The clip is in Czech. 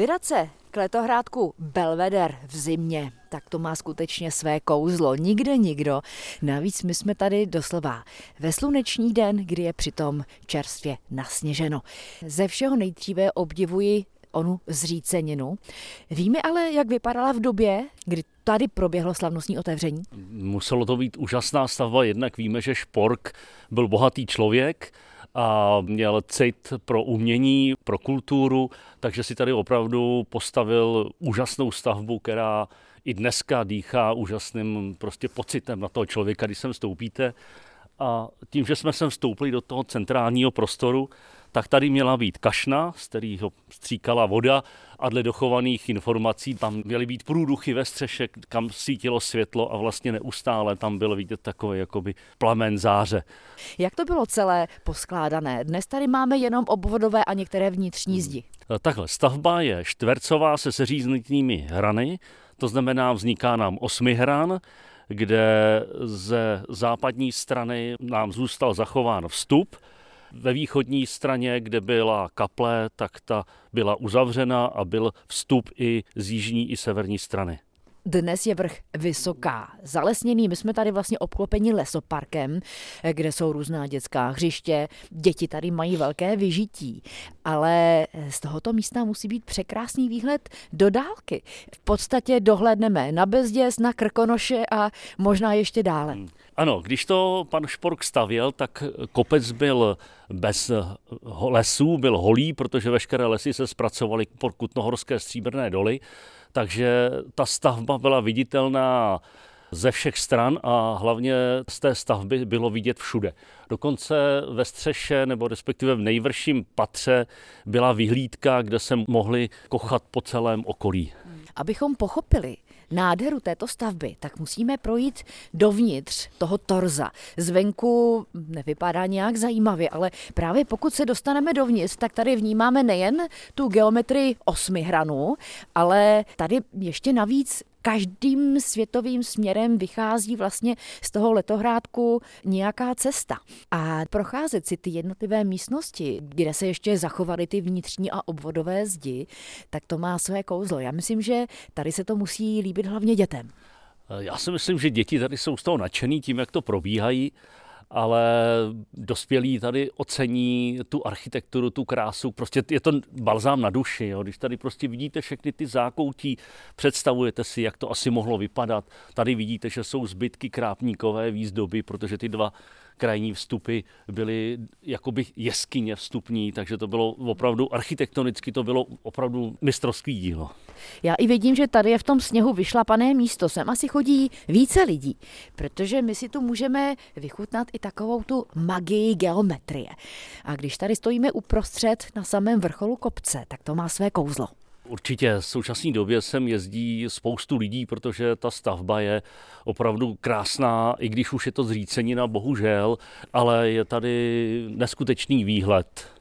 Vydat se k letohrádku Belveder v zimě, tak to má skutečně své kouzlo. Nikde nikdo. Navíc my jsme tady doslova ve sluneční den, kdy je přitom čerstvě nasněženo. Ze všeho nejdříve obdivuji onu zříceninu. Víme ale, jak vypadala v době, kdy tady proběhlo slavnostní otevření? Muselo to být úžasná stavba, jednak víme, že Špork byl bohatý člověk, a měl cit pro umění, pro kulturu, takže si tady opravdu postavil úžasnou stavbu, která i dneska dýchá úžasným prostě pocitem na toho člověka, když sem vstoupíte. A tím, že jsme sem vstoupili do toho centrálního prostoru, tak tady měla být kašna, z kterého stříkala voda a dle dochovaných informací tam měly být průduchy ve střeše, kam svítilo světlo a vlastně neustále tam bylo vidět takový jakoby plamen záře. Jak to bylo celé poskládané? Dnes tady máme jenom obvodové a některé vnitřní hmm. zdi. Takhle, stavba je čtvercová se seříznitými hrany, to znamená vzniká nám osmi hran, kde ze západní strany nám zůstal zachován vstup, ve východní straně, kde byla kaple, tak ta byla uzavřena a byl vstup i z jižní i severní strany. Dnes je vrch vysoká, zalesněný. My jsme tady vlastně obklopeni lesoparkem, kde jsou různá dětská hřiště. Děti tady mají velké vyžití, ale z tohoto místa musí být překrásný výhled do dálky. V podstatě dohledneme na Bezděs, na Krkonoše a možná ještě dále. Hmm. Ano, když to pan Špork stavěl, tak kopec byl bez lesů, byl holý, protože veškeré lesy se zpracovaly pod Kutnohorské stříbrné doly, takže ta stavba byla viditelná ze všech stran a hlavně z té stavby bylo vidět všude. Dokonce ve střeše nebo respektive v nejvrším patře byla vyhlídka, kde se mohli kochat po celém okolí. Abychom pochopili, nádheru této stavby, tak musíme projít dovnitř toho torza. Zvenku nevypadá nějak zajímavě, ale právě pokud se dostaneme dovnitř, tak tady vnímáme nejen tu geometrii osmi hranů, ale tady ještě navíc každým světovým směrem vychází vlastně z toho letohrádku nějaká cesta. A procházet si ty jednotlivé místnosti, kde se ještě zachovaly ty vnitřní a obvodové zdi, tak to má své kouzlo. Já myslím, že tady se to musí líbit hlavně dětem. Já si myslím, že děti tady jsou z toho nadšený tím, jak to probíhají ale dospělí tady ocení tu architekturu, tu krásu. Prostě je to balzám na duši. Jo. Když tady prostě vidíte všechny ty zákoutí, představujete si, jak to asi mohlo vypadat. Tady vidíte, že jsou zbytky krápníkové výzdoby, protože ty dva krajní vstupy byly jakoby jeskyně vstupní, takže to bylo opravdu architektonicky, to bylo opravdu mistrovský dílo. Já i vidím, že tady je v tom sněhu vyšlapané místo. Sem asi chodí více lidí, protože my si tu můžeme vychutnat i takovou tu magii geometrie. A když tady stojíme uprostřed na samém vrcholu kopce, tak to má své kouzlo. Určitě v současné době sem jezdí spoustu lidí, protože ta stavba je opravdu krásná, i když už je to zřícenina, bohužel, ale je tady neskutečný výhled